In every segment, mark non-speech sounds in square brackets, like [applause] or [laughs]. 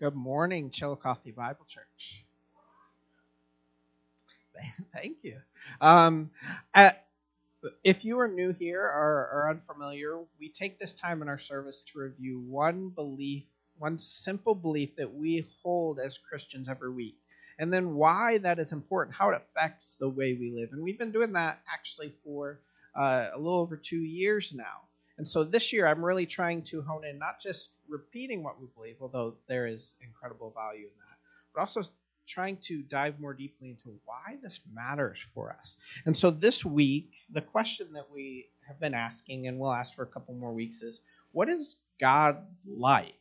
Good morning, Chillicothe Bible Church. [laughs] Thank you. Um, at, if you are new here or, or unfamiliar, we take this time in our service to review one belief, one simple belief that we hold as Christians every week, and then why that is important, how it affects the way we live. And we've been doing that actually for uh, a little over two years now. And so this year, I'm really trying to hone in not just repeating what we believe, although there is incredible value in that, but also trying to dive more deeply into why this matters for us. And so this week, the question that we have been asking, and we'll ask for a couple more weeks, is what is God like?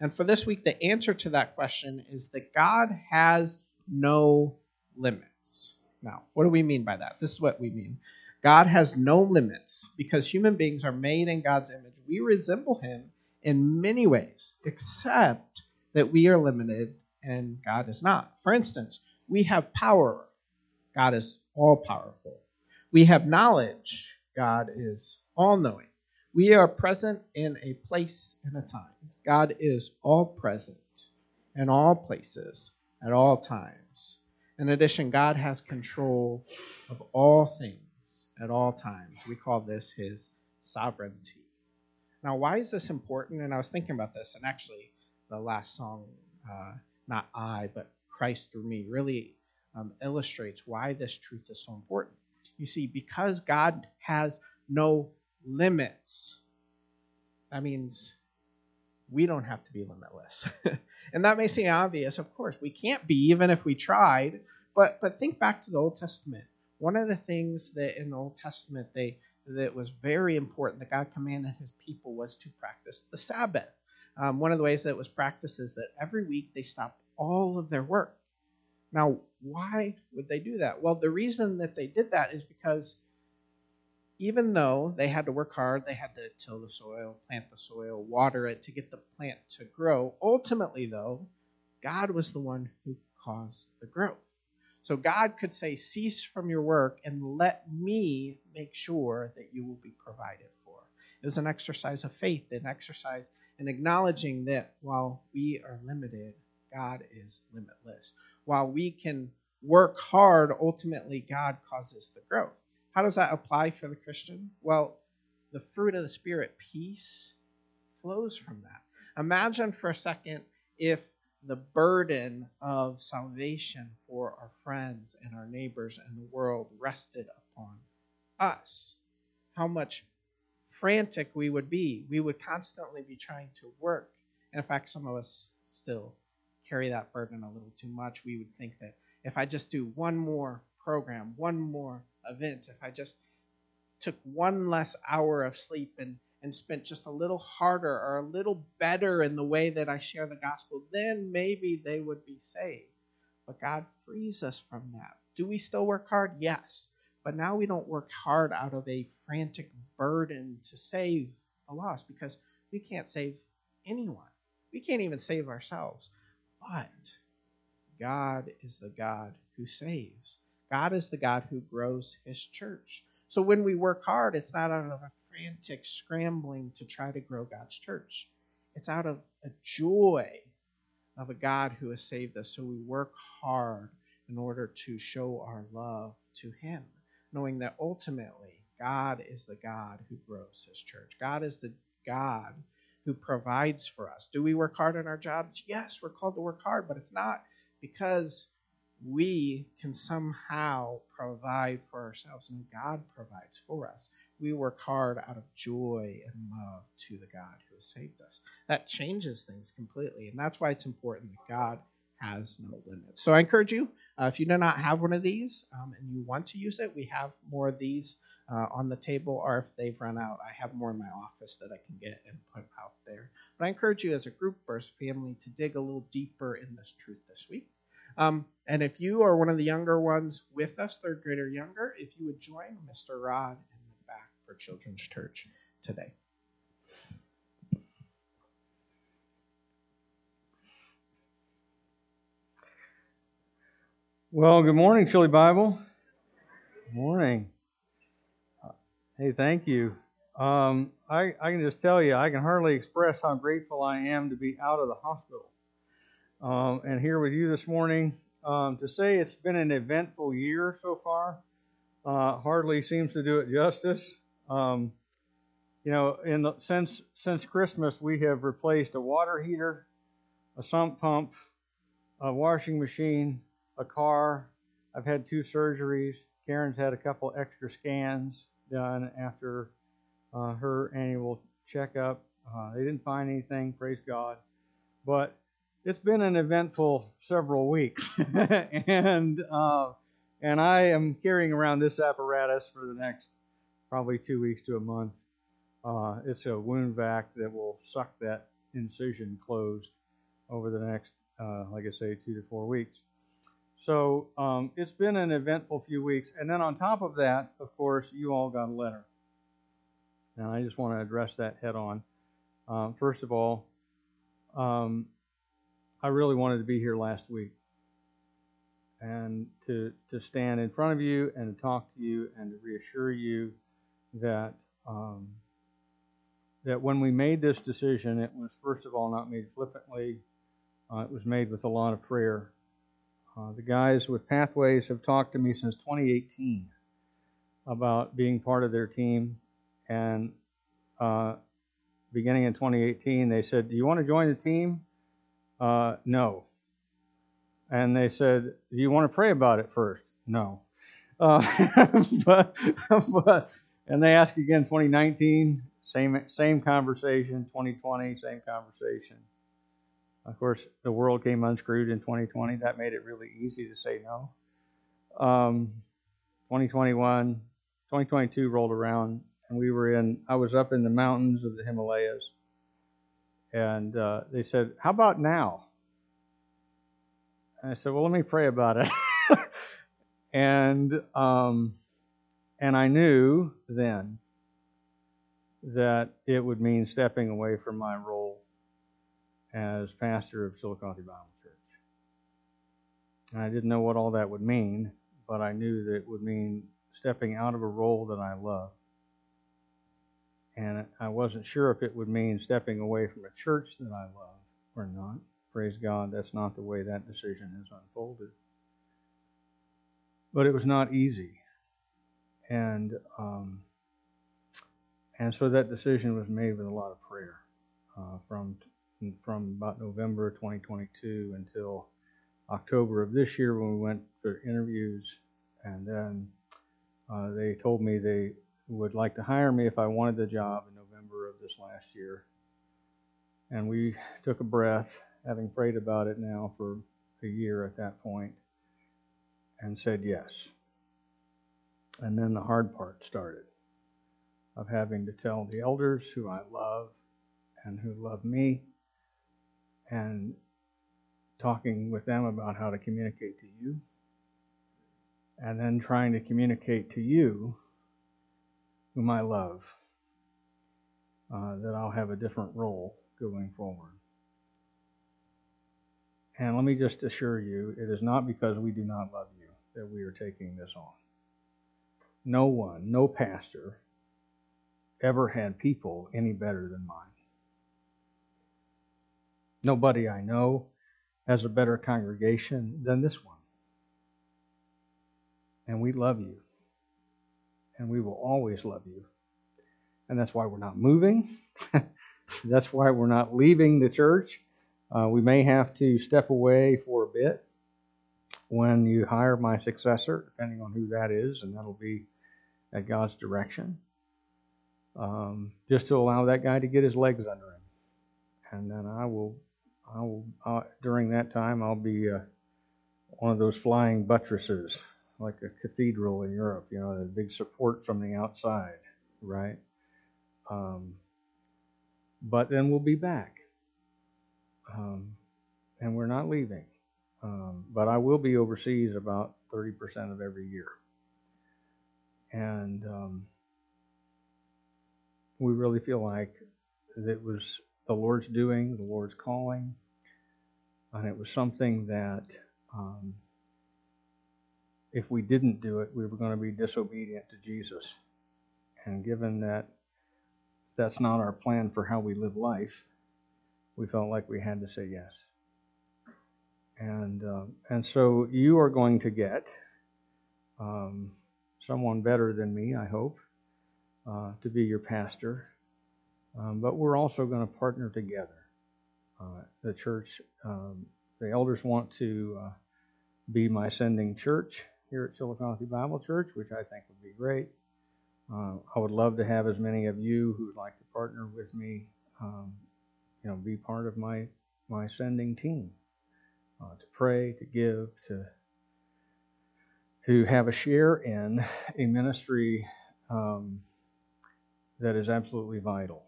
And for this week, the answer to that question is that God has no limits. Now, what do we mean by that? This is what we mean. God has no limits because human beings are made in God's image. We resemble him in many ways, except that we are limited and God is not. For instance, we have power, God is all powerful. We have knowledge, God is all knowing. We are present in a place and a time. God is all present in all places at all times. In addition, God has control of all things at all times. We call this his sovereignty. Now, why is this important? And I was thinking about this, and actually, the last song, uh, not I, but Christ through me, really um, illustrates why this truth is so important. You see, because God has no limits, that means we don't have to be limitless. [laughs] and that may seem obvious, of course. We can't be, even if we tried. But, but think back to the Old Testament. One of the things that in the Old Testament they that was very important that God commanded His people was to practice the Sabbath. Um, one of the ways that it was practiced is that every week they stopped all of their work. Now, why would they do that? Well, the reason that they did that is because even though they had to work hard, they had to till the soil, plant the soil, water it to get the plant to grow. Ultimately, though, God was the one who caused the growth. So God could say, Cease from your work and let me make sure that you will be provided for. It was an exercise of faith, an exercise in acknowledging that while we are limited, God is limitless. While we can work hard, ultimately, God causes the growth. How does that apply for the Christian? Well, the fruit of the Spirit, peace, flows from that. Imagine for a second if the burden of salvation for our friends and our neighbors and the world rested upon us. How much frantic we would be. We would constantly be trying to work. And in fact, some of us still carry that burden a little too much. We would think that if I just do one more program, one more event, if I just took one less hour of sleep and and spent just a little harder or a little better in the way that I share the gospel, then maybe they would be saved. But God frees us from that. Do we still work hard? Yes. But now we don't work hard out of a frantic burden to save the lost because we can't save anyone. We can't even save ourselves. But God is the God who saves. God is the God who grows his church. So when we work hard, it's not out of a frantic scrambling to try to grow God's church. It's out of a joy of a God who has saved us. So we work hard in order to show our love to Him, knowing that ultimately God is the God who grows His church. God is the God who provides for us. Do we work hard in our jobs? Yes, we're called to work hard, but it's not because we can somehow provide for ourselves and God provides for us we work hard out of joy and love to the God who has saved us. That changes things completely. And that's why it's important that God has no limits. So I encourage you, uh, if you do not have one of these um, and you want to use it, we have more of these uh, on the table, or if they've run out, I have more in my office that I can get and put out there. But I encourage you as a group or as a family to dig a little deeper in this truth this week. Um, and if you are one of the younger ones with us, third grade or younger, if you would join Mr. Rod for Children's Church today. Well, good morning, Chili Bible. Good morning. Hey, thank you. Um, I, I can just tell you, I can hardly express how grateful I am to be out of the hospital. um, and here with you this morning. Um, to say it's been an eventful year so far uh, hardly seems to do it justice. Um, you know, in the, since since Christmas, we have replaced a water heater, a sump pump, a washing machine, a car. I've had two surgeries. Karen's had a couple extra scans done after uh, her annual checkup. Uh, they didn't find anything, praise God. But it's been an eventful several weeks, [laughs] and uh, and I am carrying around this apparatus for the next probably two weeks to a month. Uh, it's a wound vac that will suck that incision closed over the next, uh, like I say, two to four weeks. So um, it's been an eventful few weeks, and then on top of that, of course, you all got a letter, and I just want to address that head on. Um, first of all, um, I really wanted to be here last week and to to stand in front of you and to talk to you and to reassure you that um, that when we made this decision, it was first of all not made flippantly. Uh, it was made with a lot of prayer. Uh, the guys with Pathways have talked to me since 2018 about being part of their team, and uh, beginning in 2018, they said, "Do you want to join the team?" Uh, no. And they said, Do you want to pray about it first? No. Uh, [laughs] but, but, and they ask again 2019, same, same conversation, 2020, same conversation. Of course, the world came unscrewed in 2020. That made it really easy to say no. Um, 2021, 2022 rolled around, and we were in, I was up in the mountains of the Himalayas and uh, they said, How about now? And I said, Well, let me pray about it. [laughs] and, um, and I knew then that it would mean stepping away from my role as pastor of Chillicothe Bible Church. And I didn't know what all that would mean, but I knew that it would mean stepping out of a role that I love and I wasn't sure if it would mean stepping away from a church that I love or not. Praise God, that's not the way that decision has unfolded. But it was not easy, and um, and so that decision was made with a lot of prayer uh, from from about November 2022 until October of this year when we went for interviews, and then uh, they told me they would like to hire me if I wanted the job in November of this last year. And we took a breath, having prayed about it now for a year at that point, and said yes. And then the hard part started of having to tell the elders who I love and who love me, and talking with them about how to communicate to you, and then trying to communicate to you whom I love, uh, that I'll have a different role going forward. And let me just assure you, it is not because we do not love you that we are taking this on. No one, no pastor, ever had people any better than mine. Nobody I know has a better congregation than this one. And we love you and we will always love you. And that's why we're not moving. [laughs] that's why we're not leaving the church. Uh, we may have to step away for a bit when you hire my successor, depending on who that is, and that'll be at God's direction. Um, just to allow that guy to get his legs under him, and then I will, I will uh, during that time I'll be uh, one of those flying buttresses like a cathedral in Europe, you know, the big support from the outside, right? Um, but then we'll be back. Um, and we're not leaving. Um, but I will be overseas about 30% of every year. And um, we really feel like it was the Lord's doing, the Lord's calling, and it was something that um, if we didn't do it, we were going to be disobedient to Jesus. And given that that's not our plan for how we live life, we felt like we had to say yes. and uh, and so you are going to get um, someone better than me, I hope, uh, to be your pastor. Um, but we're also going to partner together. Uh, the church, um, the elders want to uh, be my sending church here at Chillicothe Bible Church, which I think would be great. Uh, I would love to have as many of you who would like to partner with me, um, you know, be part of my my sending team uh, to pray, to give, to to have a share in a ministry um, that is absolutely vital.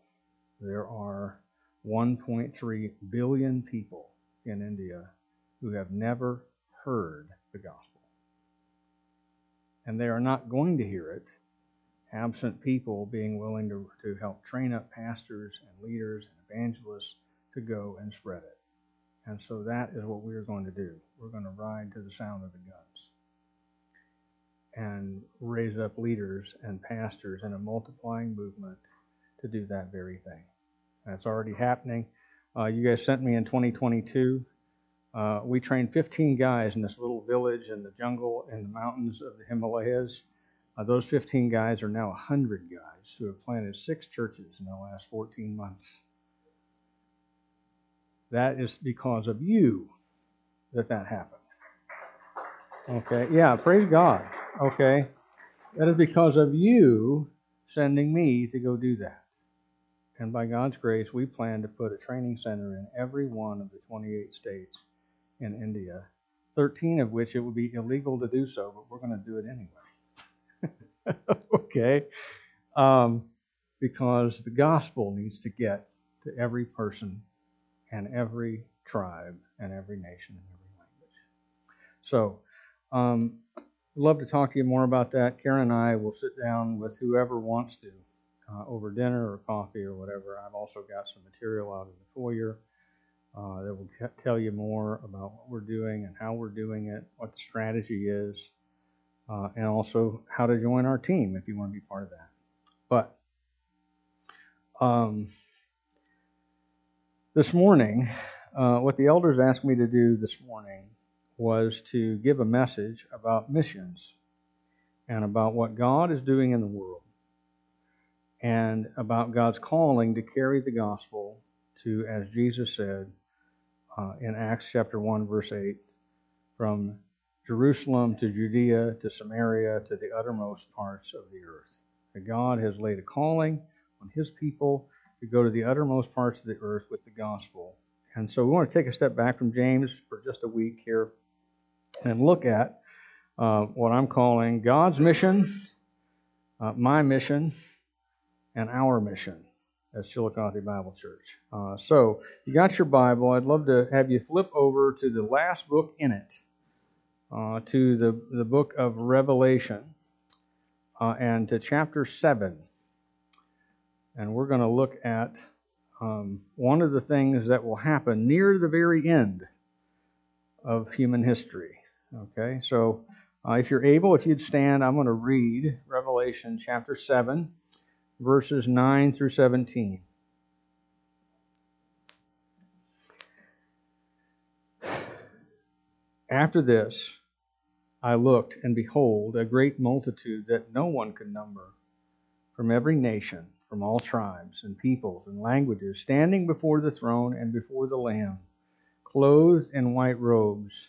There are 1.3 billion people in India who have never heard the gospel. And they are not going to hear it absent people being willing to, to help train up pastors and leaders and evangelists to go and spread it. And so that is what we are going to do. We're going to ride to the sound of the guns and raise up leaders and pastors in a multiplying movement to do that very thing. That's already happening. Uh, you guys sent me in 2022. Uh, we trained 15 guys in this little village in the jungle in the mountains of the Himalayas. Uh, those 15 guys are now 100 guys who have planted six churches in the last 14 months. That is because of you that that happened. Okay, yeah, praise God. Okay, that is because of you sending me to go do that. And by God's grace, we plan to put a training center in every one of the 28 states in India, 13 of which it would be illegal to do so, but we're going to do it anyway. [laughs] okay? Um, because the gospel needs to get to every person and every tribe and every nation and every language. So, um, I'd love to talk to you more about that. Karen and I will sit down with whoever wants to uh, over dinner or coffee or whatever. I've also got some material out of the foyer uh, that will tell you more about what we're doing and how we're doing it, what the strategy is, uh, and also how to join our team if you want to be part of that. But um, this morning, uh, what the elders asked me to do this morning was to give a message about missions and about what God is doing in the world and about God's calling to carry the gospel to, as Jesus said uh, in Acts chapter 1, verse 8, from Jerusalem to Judea to Samaria to the uttermost parts of the earth. That God has laid a calling on his people to go to the uttermost parts of the earth with the gospel. And so we want to take a step back from James for just a week here and look at uh, what I'm calling God's mission, uh, my mission, and our mission as Chillicothe Bible Church. Uh, so, you got your Bible. I'd love to have you flip over to the last book in it, uh, to the, the book of Revelation, uh, and to chapter 7. And we're going to look at um, one of the things that will happen near the very end of human history. Okay, so uh, if you're able, if you'd stand, I'm going to read Revelation chapter 7, verses 9 through 17. After this, I looked, and behold, a great multitude that no one could number, from every nation, from all tribes and peoples and languages, standing before the throne and before the Lamb, clothed in white robes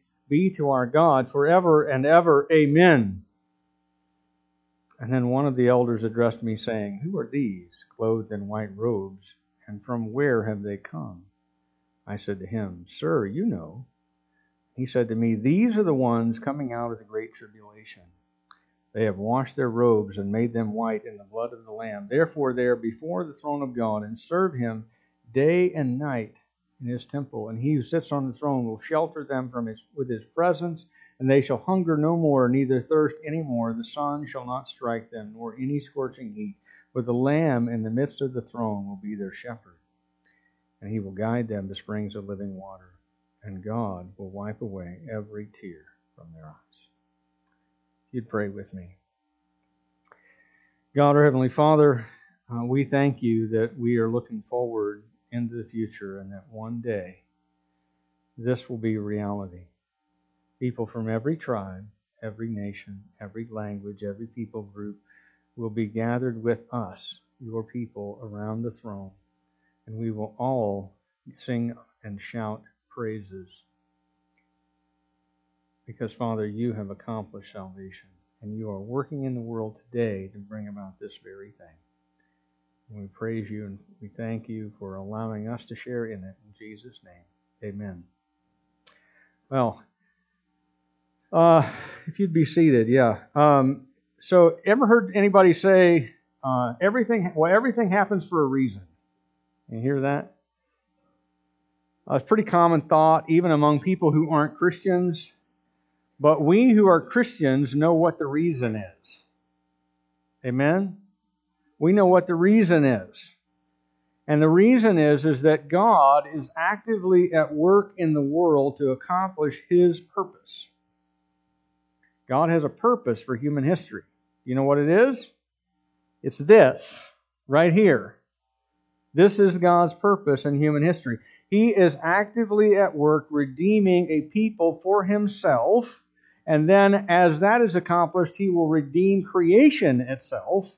be to our God forever and ever. Amen. And then one of the elders addressed me, saying, Who are these, clothed in white robes, and from where have they come? I said to him, Sir, you know. He said to me, These are the ones coming out of the great tribulation. They have washed their robes and made them white in the blood of the Lamb. Therefore, they are before the throne of God and serve him day and night in his temple, and he who sits on the throne will shelter them from his, with his presence, and they shall hunger no more, neither thirst any more. The sun shall not strike them, nor any scorching heat. For the Lamb in the midst of the throne will be their shepherd, and he will guide them to springs of living water, and God will wipe away every tear from their eyes. You'd pray with me. God, our Heavenly Father, uh, we thank you that we are looking forward into the future and that one day this will be reality. People from every tribe, every nation, every language, every people group will be gathered with us, your people, around the throne, and we will all sing and shout praises. Because, Father, you have accomplished salvation, and you are working in the world today to bring about this very thing. We praise you and we thank you for allowing us to share in it. In Jesus' name, amen. Well, uh, if you'd be seated, yeah. Um, so, ever heard anybody say uh, everything? Well, everything happens for a reason. You hear that? Uh, it's pretty common thought, even among people who aren't Christians. But we who are Christians know what the reason is. Amen? We know what the reason is. And the reason is, is that God is actively at work in the world to accomplish His purpose. God has a purpose for human history. You know what it is? It's this, right here. This is God's purpose in human history. He is actively at work redeeming a people for Himself, and then as that is accomplished, He will redeem creation itself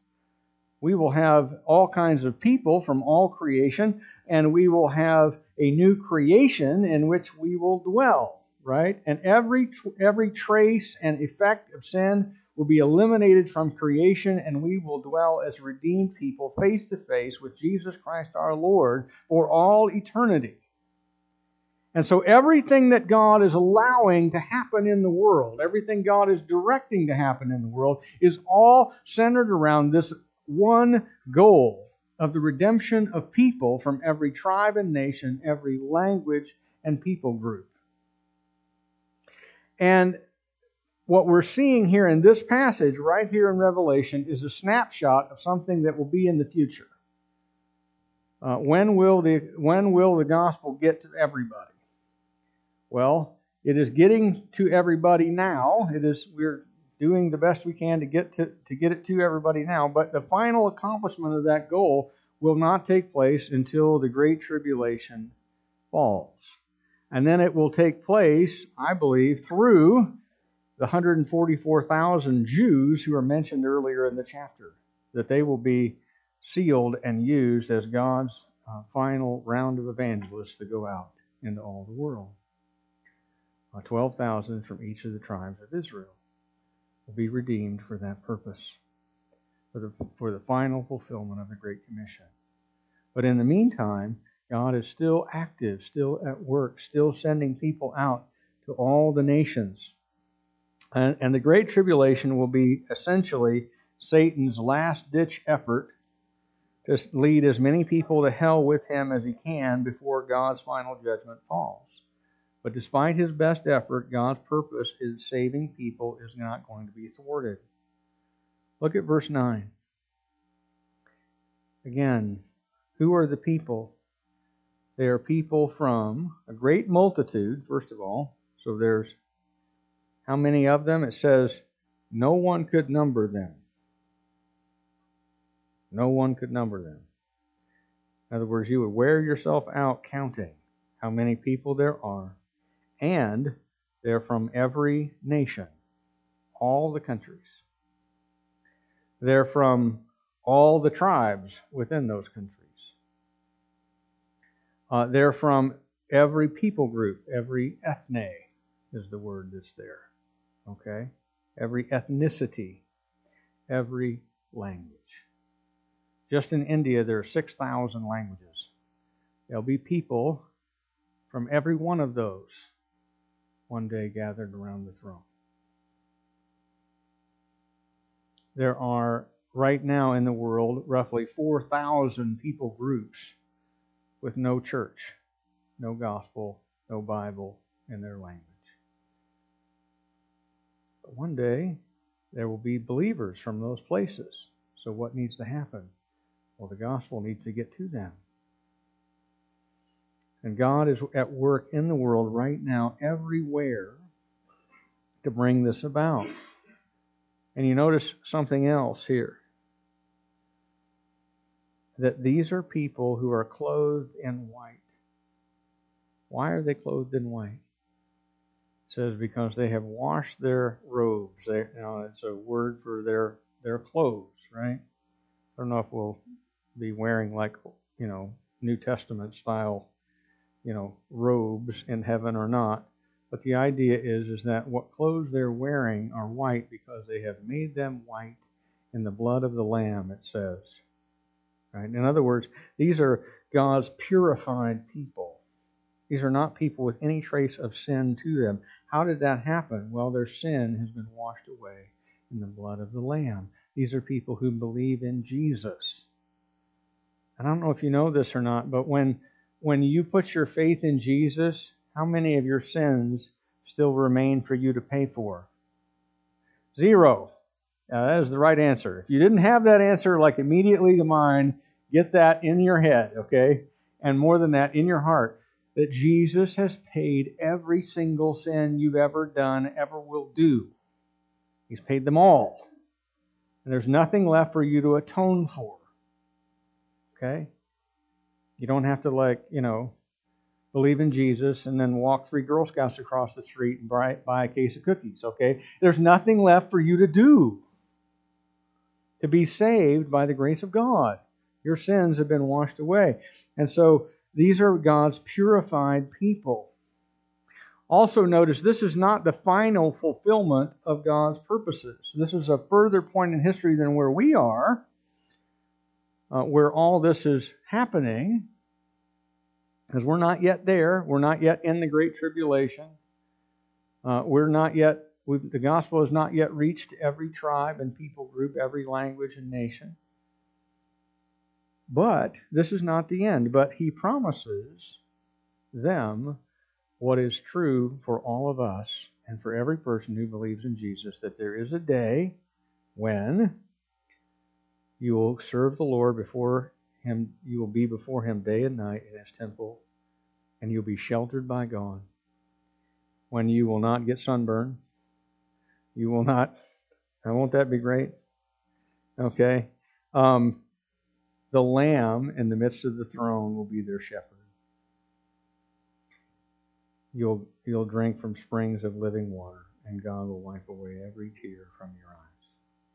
we will have all kinds of people from all creation, and we will have a new creation in which we will dwell, right? And every, every trace and effect of sin will be eliminated from creation, and we will dwell as redeemed people face to face with Jesus Christ our Lord for all eternity. And so, everything that God is allowing to happen in the world, everything God is directing to happen in the world, is all centered around this one goal of the redemption of people from every tribe and nation, every language and people group. And what we're seeing here in this passage, right here in Revelation, is a snapshot of something that will be in the future. Uh, when will the when will the gospel get to everybody? Well, it is getting to everybody now. It is we're doing the best we can to get to, to get it to everybody now. But the final accomplishment of that goal will not take place until the Great Tribulation falls. And then it will take place, I believe, through the 144,000 Jews who are mentioned earlier in the chapter, that they will be sealed and used as God's uh, final round of evangelists to go out into all the world. Uh, 12,000 from each of the tribes of Israel will be redeemed for that purpose, for the, for the final fulfillment of the Great Commission. But in the meantime, God is still active, still at work, still sending people out to all the nations. And, and the Great Tribulation will be essentially Satan's last ditch effort to lead as many people to hell with him as he can before God's final judgment falls. But despite his best effort, God's purpose in saving people is not going to be thwarted. Look at verse 9. Again, who are the people? They are people from a great multitude, first of all. So there's how many of them? It says no one could number them. No one could number them. In other words, you would wear yourself out counting how many people there are and they're from every nation, all the countries. They're from all the tribes within those countries. Uh, they're from every people group, every ethne is the word that's there. Okay? Every ethnicity, every language. Just in India, there are 6,000 languages. There'll be people from every one of those one day gathered around the throne. There are right now in the world roughly 4,000 people groups with no church. no gospel, no Bible in their language. But one day, there will be believers from those places. So, what needs to happen? Well, the gospel needs to get to them. And God is at work in the world right now, everywhere, to bring this about. And you notice something else here that these are people who are clothed in white. Why are they clothed in white? It says because they have washed their robes. They, you know, it's a word for their their clothes, right? I don't know if we'll be wearing like you know New Testament style, you know, robes in heaven or not. But the idea is is that what clothes they're wearing are white because they have made them white in the blood of the Lamb. It says. Right? In other words, these are God's purified people. These are not people with any trace of sin to them. How did that happen? Well, their sin has been washed away in the blood of the Lamb. These are people who believe in Jesus. And I don't know if you know this or not, but when when you put your faith in Jesus, how many of your sins still remain for you to pay for? Zero. That is the right answer. If you didn't have that answer like immediately to mind, get that in your head, okay? And more than that, in your heart, that Jesus has paid every single sin you've ever done, ever will do. He's paid them all. And there's nothing left for you to atone for. Okay? You don't have to, like, you know, believe in Jesus and then walk three Girl Scouts across the street and buy, buy a case of cookies. Okay? There's nothing left for you to do to be saved by the grace of God. Your sins have been washed away. And so these are God's purified people. Also, notice this is not the final fulfillment of God's purposes. This is a further point in history than where we are, uh, where all this is happening, because we're not yet there. We're not yet in the Great Tribulation. Uh, we're not yet, the gospel has not yet reached every tribe and people group, every language and nation. But this is not the end. But he promises them what is true for all of us and for every person who believes in Jesus that there is a day when you will serve the Lord before him, you will be before him day and night in his temple, and you'll be sheltered by God. When you will not get sunburned, you will not. [laughs] Won't that be great? Okay. Um, the Lamb in the midst of the throne will be their shepherd. You'll, you'll drink from springs of living water, and God will wipe away every tear from your eyes.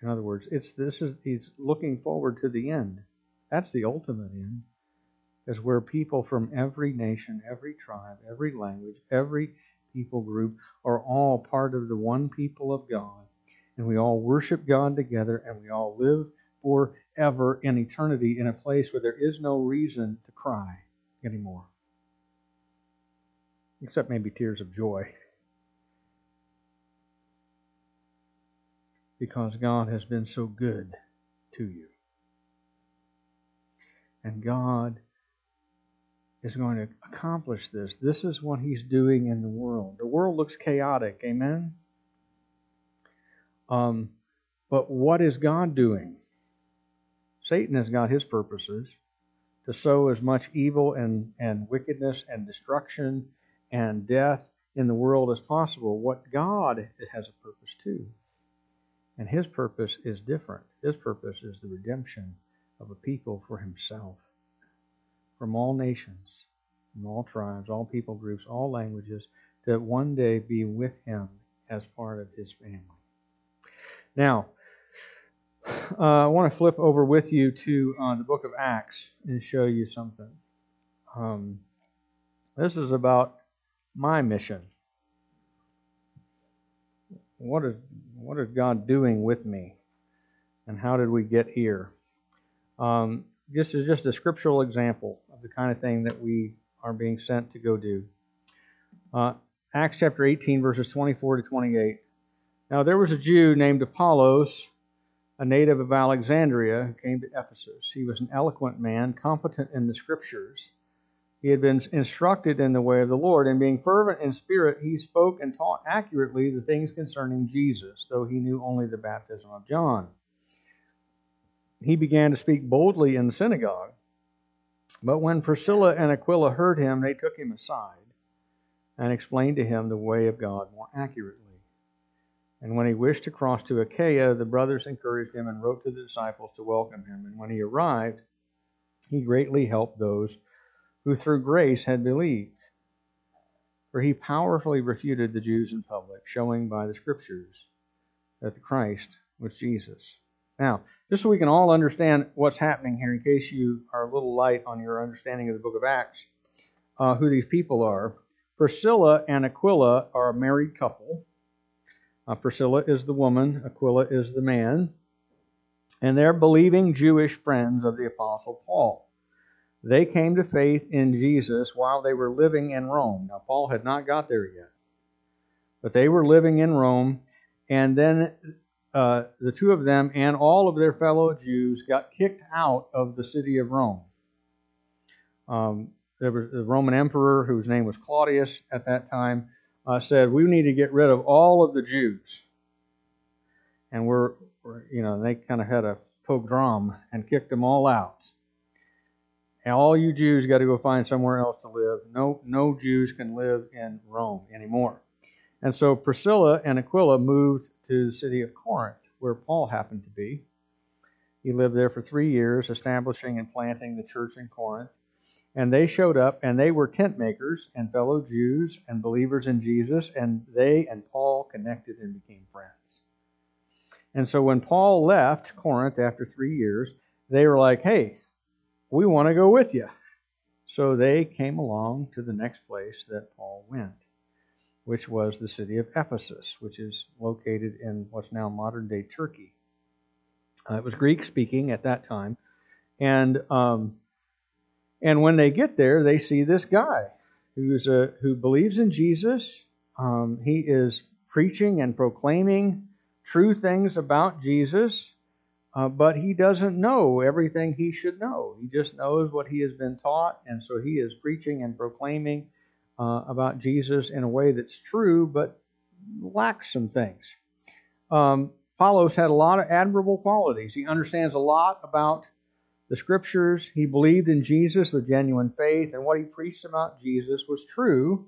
In other words, it's this is he's looking forward to the end. That's the ultimate end. Is where people from every nation, every tribe, every language, every people group are all part of the one people of God. And we all worship God together and we all live forever in eternity in a place where there is no reason to cry anymore. Except maybe tears of joy. Because God has been so good to you. And God is going to accomplish this. This is what He's doing in the world. The world looks chaotic, amen? Um, but what is God doing? Satan has got his purposes to sow as much evil and, and wickedness and destruction and death in the world as possible. What God has a purpose too. And his purpose is different. His purpose is the redemption of a people for himself from all nations, from all tribes, all people groups, all languages, to one day be with him as part of his family. Now, uh, I want to flip over with you to uh, the book of Acts and show you something. Um, this is about my mission. What is what is God doing with me, and how did we get here? Um, this is just a scriptural example of the kind of thing that we are being sent to go do. Uh, Acts chapter 18, verses 24 to 28. Now there was a Jew named Apollos a native of Alexandria who came to Ephesus. He was an eloquent man, competent in the scriptures, He had been instructed in the way of the Lord, and being fervent in spirit, he spoke and taught accurately the things concerning Jesus, though he knew only the baptism of John. He began to speak boldly in the synagogue. But when Priscilla and Aquila heard him, they took him aside and explained to him the way of God more accurately. And when he wished to cross to Achaia, the brothers encouraged him and wrote to the disciples to welcome him. And when he arrived, he greatly helped those who through grace had believed. For he powerfully refuted the Jews in public, showing by the Scriptures that the Christ was Jesus. Now, just so we can all understand what's happening here, in case you are a little light on your understanding of the book of Acts, uh, who these people are. Priscilla and Aquila are a married couple. Uh, Priscilla is the woman, Aquila is the man. And they're believing Jewish friends of the Apostle Paul. They came to faith in Jesus while they were living in Rome. Now, Paul had not got there yet, but they were living in Rome, and then uh, the two of them and all of their fellow Jews got kicked out of the city of Rome. Um, there was the Roman emperor, whose name was Claudius at that time, uh, said, "We need to get rid of all of the Jews." And we're, we're you know, they kind of had a pogrom and kicked them all out. And all you Jews got to go find somewhere else to live. No, no Jews can live in Rome anymore. And so Priscilla and Aquila moved to the city of Corinth, where Paul happened to be. He lived there for three years, establishing and planting the church in Corinth. And they showed up, and they were tent makers and fellow Jews and believers in Jesus, and they and Paul connected and became friends. And so when Paul left Corinth after three years, they were like, hey, we want to go with you. So they came along to the next place that Paul went which was the city of Ephesus, which is located in what's now modern day Turkey. Uh, it was Greek speaking at that time. And, um, and when they get there, they see this guy who's a, who believes in Jesus. Um, he is preaching and proclaiming true things about Jesus, uh, but he doesn't know everything he should know. He just knows what he has been taught, and so he is preaching and proclaiming uh, about Jesus in a way that's true, but lacks some things. Um, Apollos had a lot of admirable qualities. He understands a lot about the scriptures. He believed in Jesus with genuine faith, and what he preached about Jesus was true,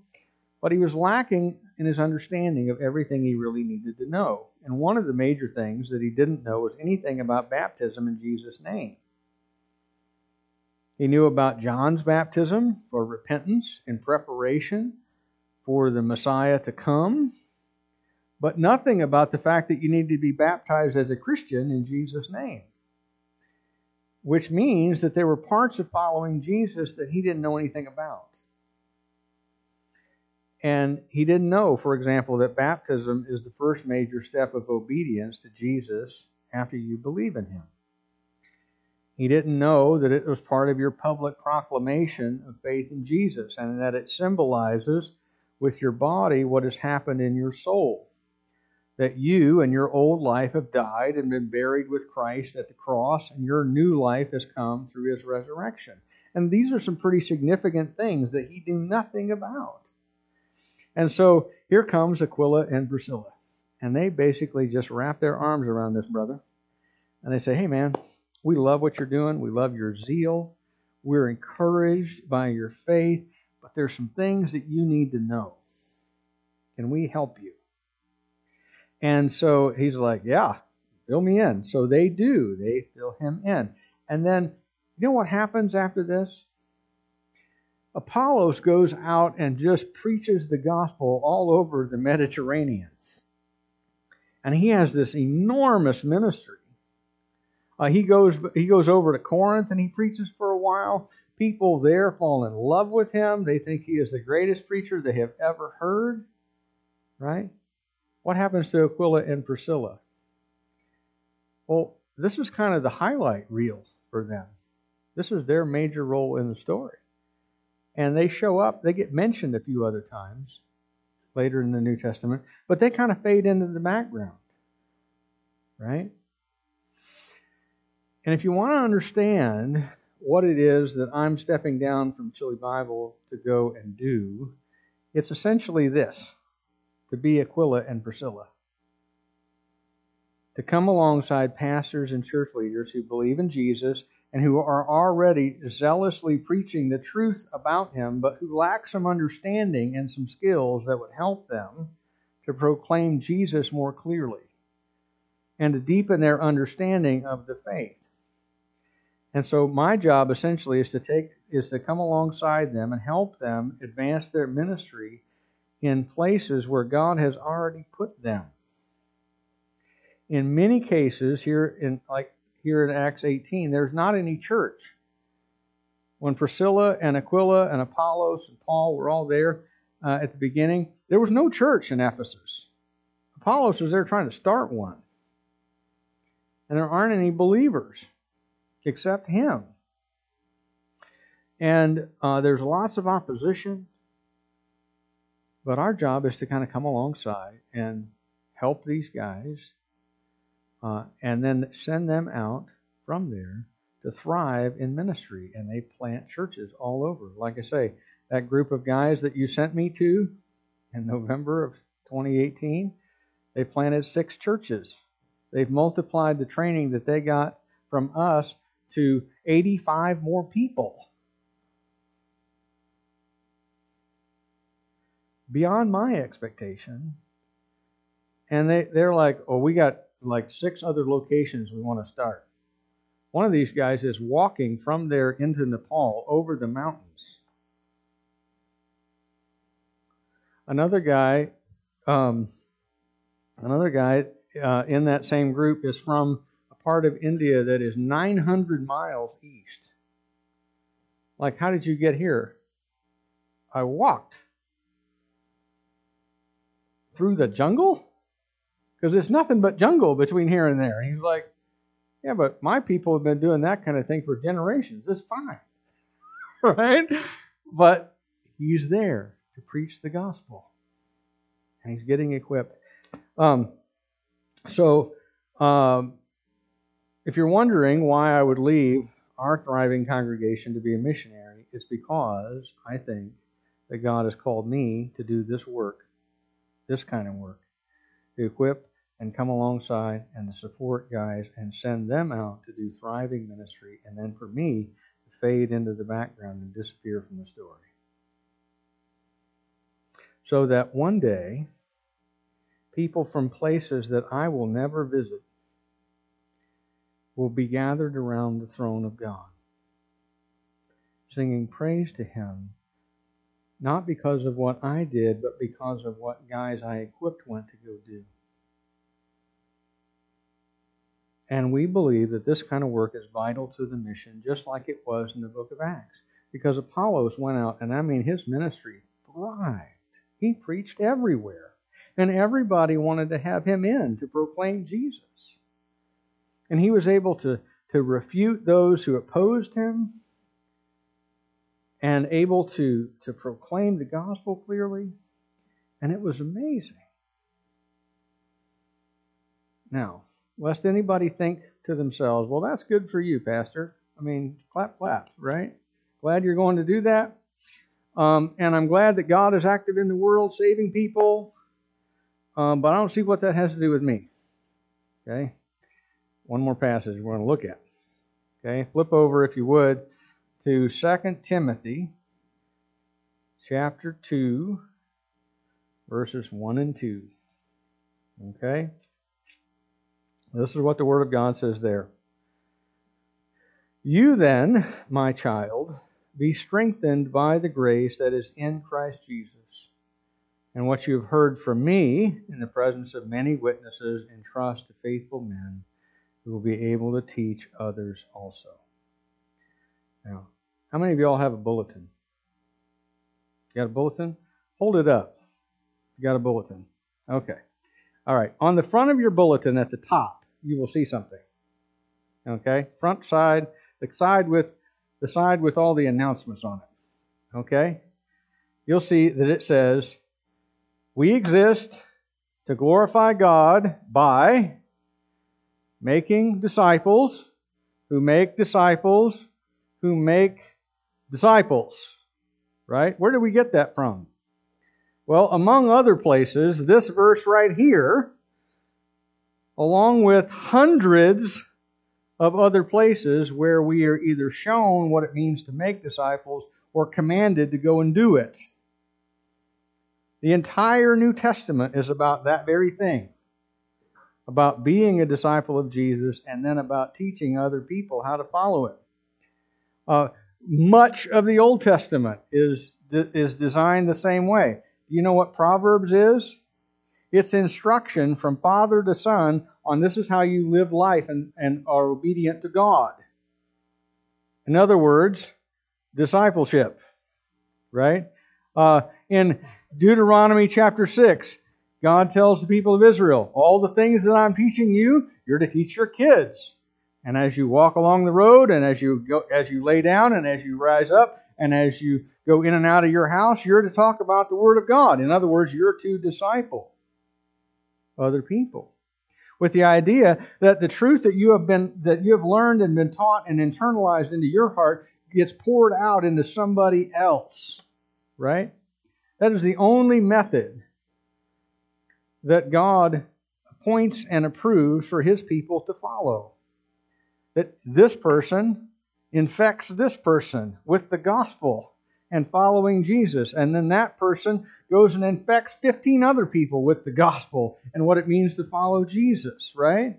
but he was lacking in his understanding of everything he really needed to know. And one of the major things that he didn't know was anything about baptism in Jesus' name. He knew about John's baptism for repentance in preparation for the Messiah to come, but nothing about the fact that you need to be baptized as a Christian in Jesus' name. Which means that there were parts of following Jesus that he didn't know anything about. And he didn't know, for example, that baptism is the first major step of obedience to Jesus after you believe in him. He didn't know that it was part of your public proclamation of faith in Jesus and that it symbolizes with your body what has happened in your soul. That you and your old life have died and been buried with Christ at the cross, and your new life has come through his resurrection. And these are some pretty significant things that he knew nothing about. And so here comes Aquila and Priscilla. And they basically just wrap their arms around this brother. And they say, hey, man, we love what you're doing. We love your zeal. We're encouraged by your faith, but there's some things that you need to know. Can we help you? And so he's like, Yeah, fill me in. So they do. They fill him in. And then, you know what happens after this? Apollos goes out and just preaches the gospel all over the Mediterranean. And he has this enormous ministry. Uh, he goes he goes over to Corinth and he preaches for a while. People there fall in love with him. They think he is the greatest preacher they have ever heard. Right? What happens to Aquila and Priscilla? Well, this is kind of the highlight reel for them. This is their major role in the story. And they show up, they get mentioned a few other times later in the New Testament, but they kind of fade into the background. Right? And if you want to understand what it is that I'm stepping down from Chili Bible to go and do, it's essentially this to be Aquila and Priscilla. To come alongside pastors and church leaders who believe in Jesus and who are already zealously preaching the truth about him, but who lack some understanding and some skills that would help them to proclaim Jesus more clearly and to deepen their understanding of the faith. And so my job essentially is to take is to come alongside them and help them advance their ministry in places where God has already put them. In many cases here in like here in Acts 18, there's not any church. When Priscilla and Aquila and Apollos and Paul were all there uh, at the beginning, there was no church in Ephesus. Apollos was there trying to start one. And there aren't any believers except him. And uh, there's lots of opposition, but our job is to kind of come alongside and help these guys uh, and then send them out from there to thrive in ministry. And they plant churches all over. Like I say, that group of guys that you sent me to in November of 2018, they planted six churches. They've multiplied the training that they got from us to 85 more people. Beyond my expectation. And they, they're like, oh, we got like six other locations we want to start. One of these guys is walking from there into Nepal over the mountains. Another guy, um, another guy uh, in that same group is from part of India that is 900 miles east. Like, how did you get here? I walked through the jungle because it's nothing but jungle between here and there. he's like, yeah, but my people have been doing that kind of thing for generations. It's fine. [laughs] right? But he's there to preach the gospel. And he's getting equipped. Um, so, um, if you're wondering why I would leave our thriving congregation to be a missionary, it's because I think that God has called me to do this work, this kind of work, to equip and come alongside and to support guys and send them out to do thriving ministry, and then for me to fade into the background and disappear from the story. So that one day, people from places that I will never visit will be gathered around the throne of God, singing praise to Him, not because of what I did, but because of what guys I equipped went to go do. And we believe that this kind of work is vital to the mission, just like it was in the book of Acts. Because Apollos went out, and I mean, his ministry thrived. He preached everywhere. And everybody wanted to have him in to proclaim Jesus. And he was able to, to refute those who opposed him and able to, to proclaim the gospel clearly. And it was amazing. Now, lest anybody think to themselves, well, that's good for you, Pastor. I mean, clap, clap, right? Glad you're going to do that. Um, and I'm glad that God is active in the world, saving people. Um, but I don't see what that has to do with me. Okay? One more passage we're going to look at. Okay? Flip over, if you would, to 2 Timothy chapter 2, verses 1 and 2. Okay? This is what the Word of God says there. You then, my child, be strengthened by the grace that is in Christ Jesus. And what you have heard from me in the presence of many witnesses, entrust to faithful men who will be able to teach others also. Now, how many of y'all have a bulletin? You got a bulletin? Hold it up. You got a bulletin. Okay. All right. On the front of your bulletin at the top, you will see something. Okay? Front side, the side with the side with all the announcements on it. Okay? You'll see that it says, We exist to glorify God by making disciples who make disciples who make disciples. Right? Where do we get that from? Well, among other places, this verse right here, along with hundreds of other places where we are either shown what it means to make disciples or commanded to go and do it. The entire New Testament is about that very thing about being a disciple of Jesus and then about teaching other people how to follow it. Uh, much of the Old Testament is, is designed the same way. Do you know what Proverbs is? It's instruction from father to son on this is how you live life and, and are obedient to God. In other words, discipleship, right? Uh, in Deuteronomy chapter 6, God tells the people of Israel, All the things that I'm teaching you, you're to teach your kids. And as you walk along the road, and as you go, as you lay down, and as you rise up, and as you go in and out of your house, you're to talk about the Word of God. In other words, you're to disciple other people. With the idea that the truth that you have been that you have learned and been taught and internalized into your heart gets poured out into somebody else. Right? That is the only method that God appoints and approves for his people to follow. That this person infects this person with the gospel and following Jesus. And then that person goes and infects 15 other people with the gospel and what it means to follow Jesus, right?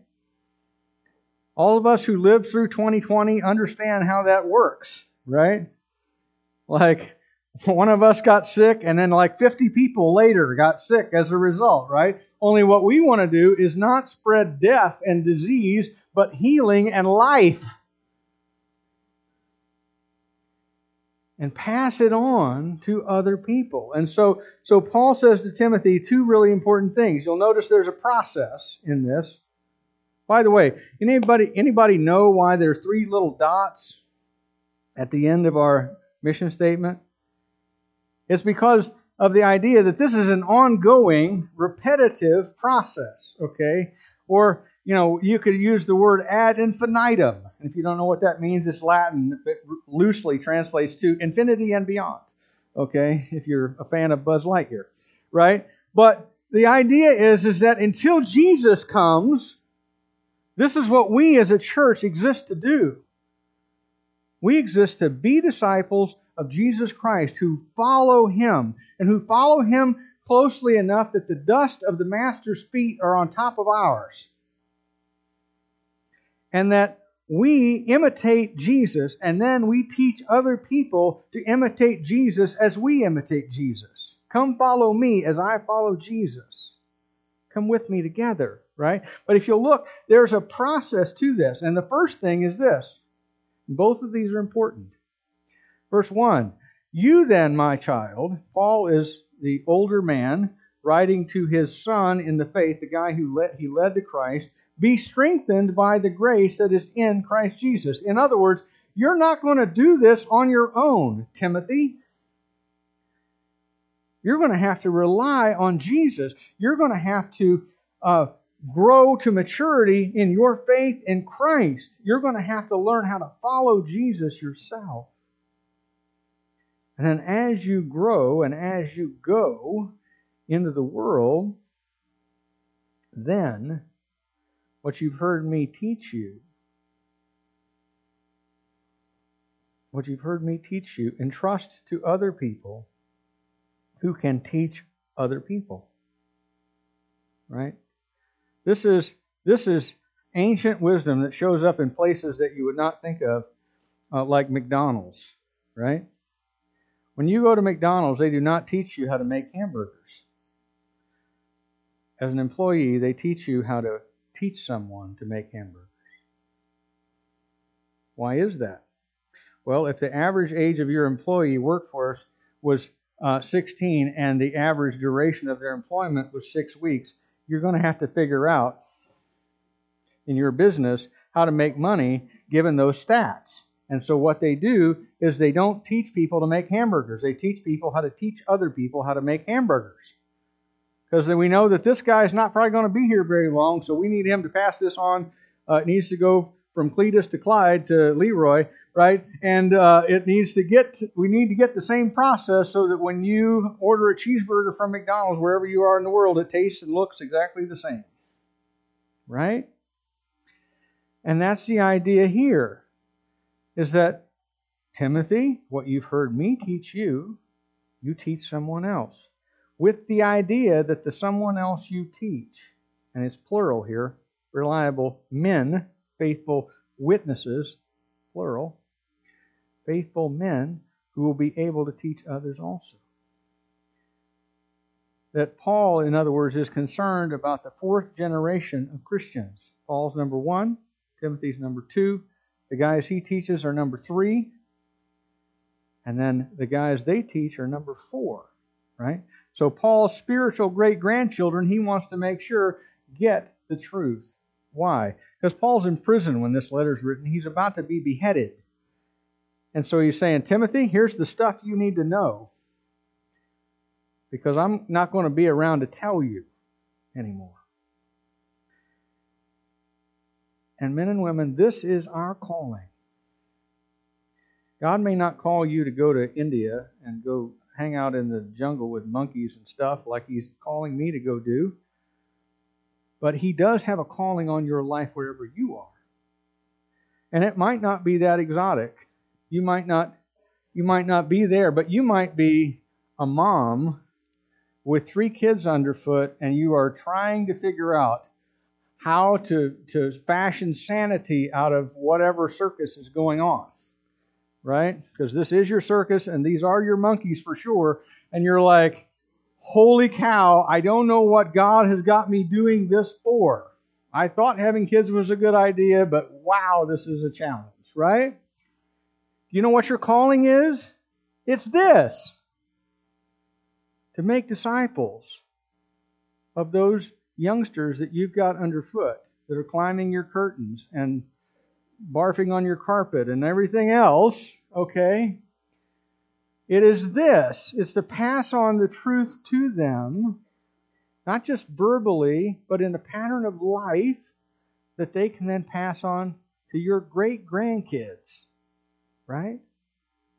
All of us who lived through 2020 understand how that works, right? Like, [laughs] one of us got sick, and then like 50 people later got sick as a result, right? Only what we want to do is not spread death and disease, but healing and life. And pass it on to other people. And so, so Paul says to Timothy two really important things. You'll notice there's a process in this. By the way, anybody anybody know why there's three little dots at the end of our mission statement? It's because of the idea that this is an ongoing, repetitive process, okay? Or, you know, you could use the word ad infinitum. If you don't know what that means, it's Latin. It loosely translates to infinity and beyond, okay? If you're a fan of Buzz Lightyear, right? But the idea is, is that until Jesus comes, this is what we as a church exist to do. We exist to be disciples of Jesus Christ who follow him and who follow him closely enough that the dust of the Master's feet are on top of ours. And that we imitate Jesus and then we teach other people to imitate Jesus as we imitate Jesus. Come follow me as I follow Jesus. Come with me together, right? But if you look, there's a process to this. And the first thing is this. Both of these are important. Verse 1 You then, my child, Paul is the older man writing to his son in the faith, the guy who led, he led to Christ, be strengthened by the grace that is in Christ Jesus. In other words, you're not going to do this on your own, Timothy. You're going to have to rely on Jesus. You're going to have to uh, grow to maturity in your faith in Christ. You're going to have to learn how to follow Jesus yourself. And then as you grow and as you go into the world, then what you've heard me teach you, what you've heard me teach you, entrust to other people who can teach other people. Right? This is this is ancient wisdom that shows up in places that you would not think of, uh, like McDonald's, right? When you go to McDonald's, they do not teach you how to make hamburgers. As an employee, they teach you how to teach someone to make hamburgers. Why is that? Well, if the average age of your employee workforce was uh, 16 and the average duration of their employment was six weeks, you're going to have to figure out in your business how to make money given those stats. And so what they do is they don't teach people to make hamburgers. They teach people how to teach other people how to make hamburgers. Because we know that this guy is not probably going to be here very long, so we need him to pass this on. Uh, it needs to go from Cletus to Clyde to Leroy. right? And uh, it needs to get, we need to get the same process so that when you order a cheeseburger from McDonald's, wherever you are in the world, it tastes and looks exactly the same, right? And that's the idea here, is that Timothy, what you've heard me teach you, you teach someone else. With the idea that the someone else you teach, and it's plural here, reliable men, faithful witnesses, plural, faithful men who will be able to teach others also. That Paul, in other words, is concerned about the fourth generation of Christians. Paul's number one, Timothy's number two, the guys he teaches are number three, and then the guys they teach are number four, right? So Paul's spiritual great grandchildren, he wants to make sure get the truth. Why? Because Paul's in prison when this letter is written. He's about to be beheaded. And so he's saying, Timothy, here's the stuff you need to know. Because I'm not going to be around to tell you anymore. And men and women, this is our calling. God may not call you to go to India and go hang out in the jungle with monkeys and stuff like He's calling me to go do. But He does have a calling on your life wherever you are. And it might not be that exotic. You might not you might not be there, but you might be a mom with three kids underfoot and you are trying to figure out how to, to fashion sanity out of whatever circus is going on right? Because this is your circus and these are your monkeys for sure. And you're like, holy cow, I don't know what God has got me doing this for. I thought having kids was a good idea, but wow, this is a challenge, right? You know what your calling is? It's this to make disciples of those youngsters that you've got underfoot that are climbing your curtains and barfing on your carpet and everything else, okay? It is this it's to pass on the truth to them, not just verbally, but in a pattern of life that they can then pass on to your great grandkids, right?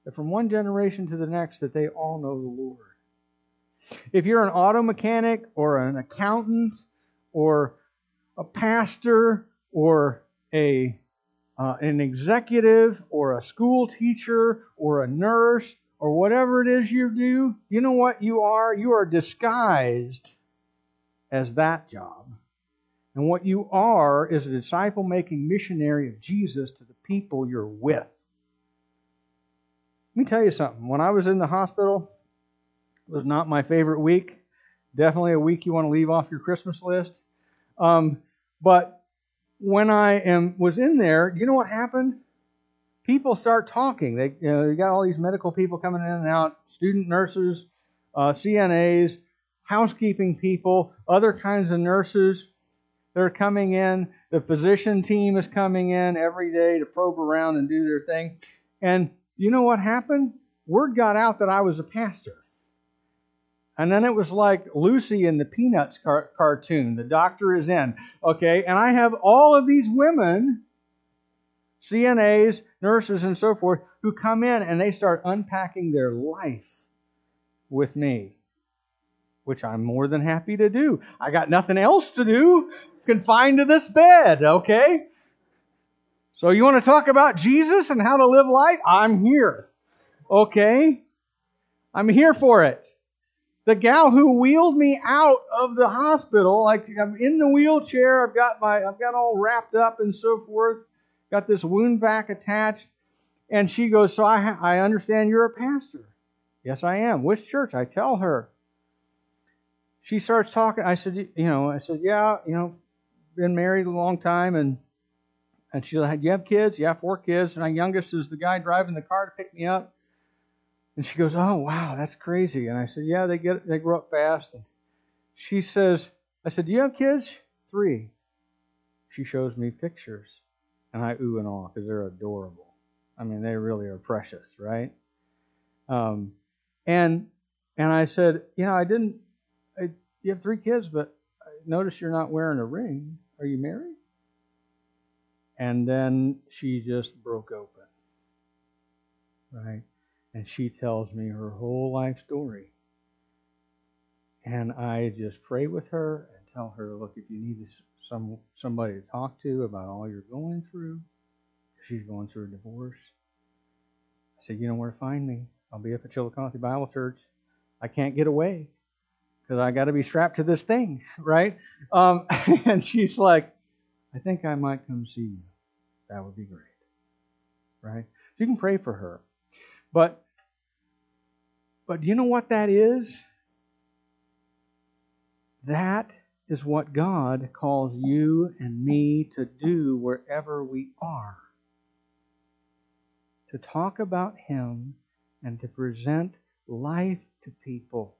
That from one generation to the next, that they all know the Lord. If you're an auto mechanic or an accountant or a pastor or a uh, an executive or a school teacher or a nurse or whatever it is you do, you know what you are? You are disguised as that job. And what you are is a disciple making missionary of Jesus to the people you're with. Let me tell you something. When I was in the hospital, it was not my favorite week. Definitely a week you want to leave off your Christmas list. Um, but when I am was in there, you know what happened? People start talking. They you know you got all these medical people coming in and out, student nurses, uh, CNAs, housekeeping people, other kinds of nurses. They're coming in. The physician team is coming in every day to probe around and do their thing. And you know what happened? Word got out that I was a pastor. And then it was like Lucy in the Peanuts car- cartoon. The doctor is in. Okay, and I have all of these women, CNAs, nurses, and so forth, who come in and they start unpacking their life with me, which I'm more than happy to do. I got nothing else to do, confined to this bed, okay? So you want to talk about Jesus and how to live life? I'm here. Okay? I'm here for it the gal who wheeled me out of the hospital, like I'm in the wheelchair, I've got my, I've got all wrapped up and so forth, got this wound vac attached, and she goes, "So I, I understand you're a pastor." Yes, I am. Which church? I tell her. She starts talking. I said, you know, I said, yeah, you know, been married a long time, and and she said, you have kids? Yeah, four kids. And my youngest is the guy driving the car to pick me up. And she goes, "Oh, wow, that's crazy." And I said, "Yeah, they get they grow up fast." And she says, "I said, do you have kids?" Three. She shows me pictures, and I ooh and ah because they're adorable. I mean, they really are precious, right? Um, and and I said, you know, I didn't. I, you have three kids, but I notice you're not wearing a ring. Are you married? And then she just broke open. right? And she tells me her whole life story. And I just pray with her and tell her, look, if you need some somebody to talk to about all you're going through, she's going through a divorce. I said, you know where to find me. I'll be up at Chillicothe Bible Church. I can't get away because I got to be strapped to this thing, [laughs] right? Um, [laughs] and she's like, I think I might come see you. That would be great, right? So you can pray for her, but but do you know what that is? That is what God calls you and me to do wherever we are. To talk about Him and to present life to people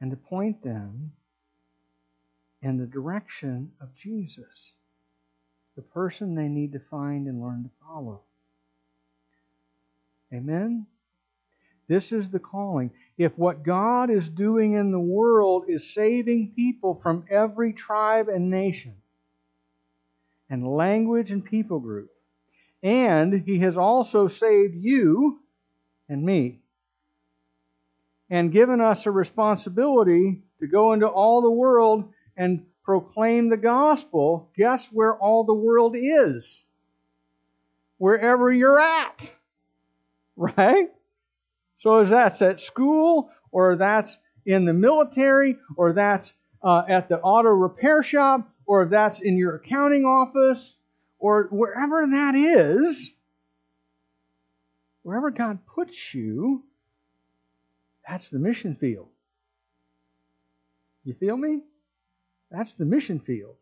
and to point them in the direction of Jesus, the person they need to find and learn to follow. Amen? This is the calling. If what God is doing in the world is saving people from every tribe and nation, and language and people group, and He has also saved you and me, and given us a responsibility to go into all the world and proclaim the gospel, guess where all the world is? Wherever you're at. [laughs] Right? So is that's at school, or that's in the military, or that's uh, at the auto repair shop, or that's in your accounting office, or wherever that is, wherever God puts you, that's the mission field. You feel me? That's the mission field.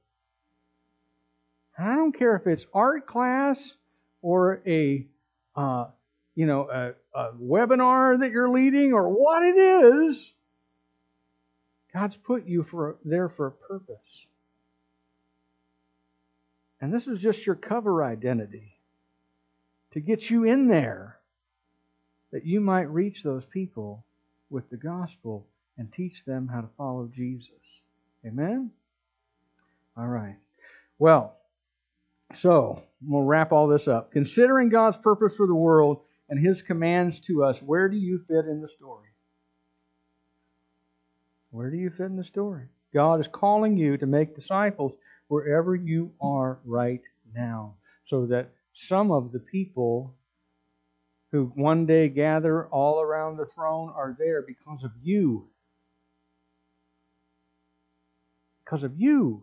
I don't care if it's art class or a uh, you know, a, a webinar that you're leading or what it is, God's put you for there for a purpose. And this is just your cover identity to get you in there that you might reach those people with the gospel and teach them how to follow Jesus. Amen? All right. Well, so we'll wrap all this up. Considering God's purpose for the world, and his commands to us, where do you fit in the story? Where do you fit in the story? God is calling you to make disciples wherever you are right now, so that some of the people who one day gather all around the throne are there because of you. Because of you.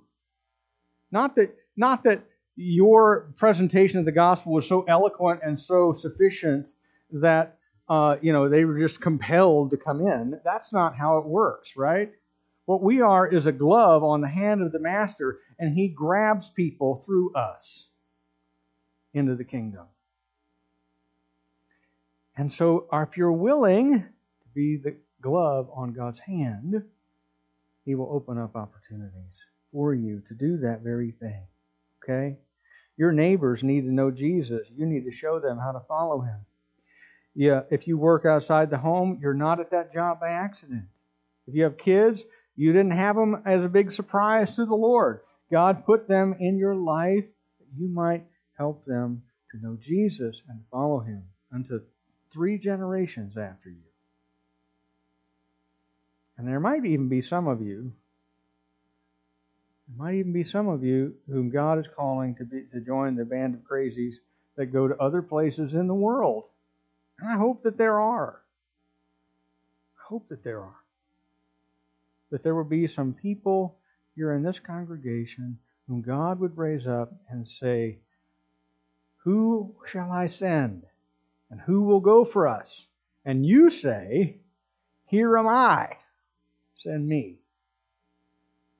Not that, not that your presentation of the gospel was so eloquent and so sufficient that uh, you know they were just compelled to come in. That's not how it works, right? What we are is a glove on the hand of the master, and he grabs people through us into the kingdom. And so, if you're willing to be the glove on God's hand, He will open up opportunities for you to do that very thing. Okay? Your neighbors need to know Jesus. You need to show them how to follow him. Yeah, if you work outside the home, you're not at that job by accident. If you have kids, you didn't have them as a big surprise to the Lord. God put them in your life that you might help them to know Jesus and follow him unto three generations after you. And there might even be some of you might even be some of you whom God is calling to, be, to join the band of crazies that go to other places in the world. And I hope that there are. I hope that there are. That there will be some people here in this congregation whom God would raise up and say, Who shall I send? And who will go for us? And you say, Here am I. Send me.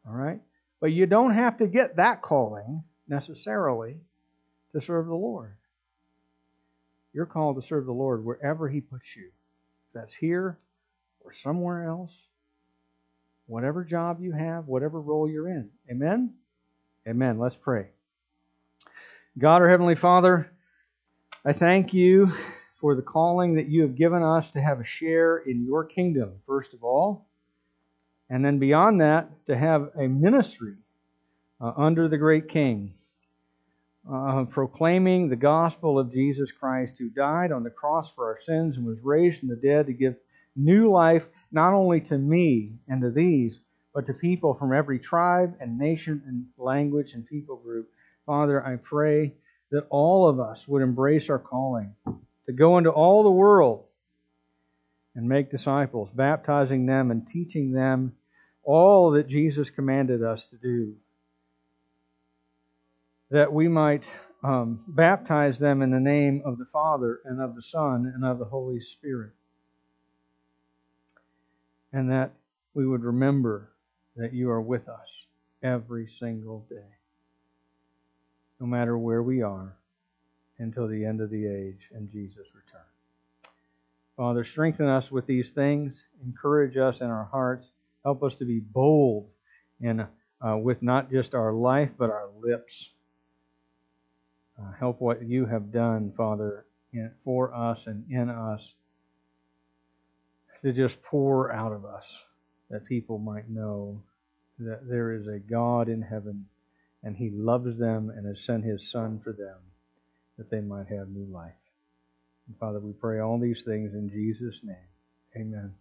All right? But you don't have to get that calling necessarily to serve the Lord. You're called to serve the Lord wherever He puts you. That's here or somewhere else, whatever job you have, whatever role you're in. Amen? Amen. Let's pray. God, our Heavenly Father, I thank you for the calling that you have given us to have a share in your kingdom, first of all. And then beyond that, to have a ministry uh, under the great king. uh, proclaiming the gospel of Jesus Christ, who died on the cross for our sins and was raised from the dead to give new life not only to me and to these, but to people from every tribe and nation and language and people group. Father, I pray that all of us would embrace our calling to go into all the world and make disciples, baptizing them and teaching them all that Jesus commanded us to do that we might um, baptize them in the name of the Father and of the Son and of the Holy Spirit. And that we would remember that you are with us every single day, no matter where we are, until the end of the age and Jesus' return. Father, strengthen us with these things, encourage us in our hearts, help us to be bold in, uh, with not just our life, but our lips uh, help what you have done, Father, in, for us and in us to just pour out of us that people might know that there is a God in heaven and He loves them and has sent His Son for them that they might have new life. And Father, we pray all these things in Jesus' name. Amen.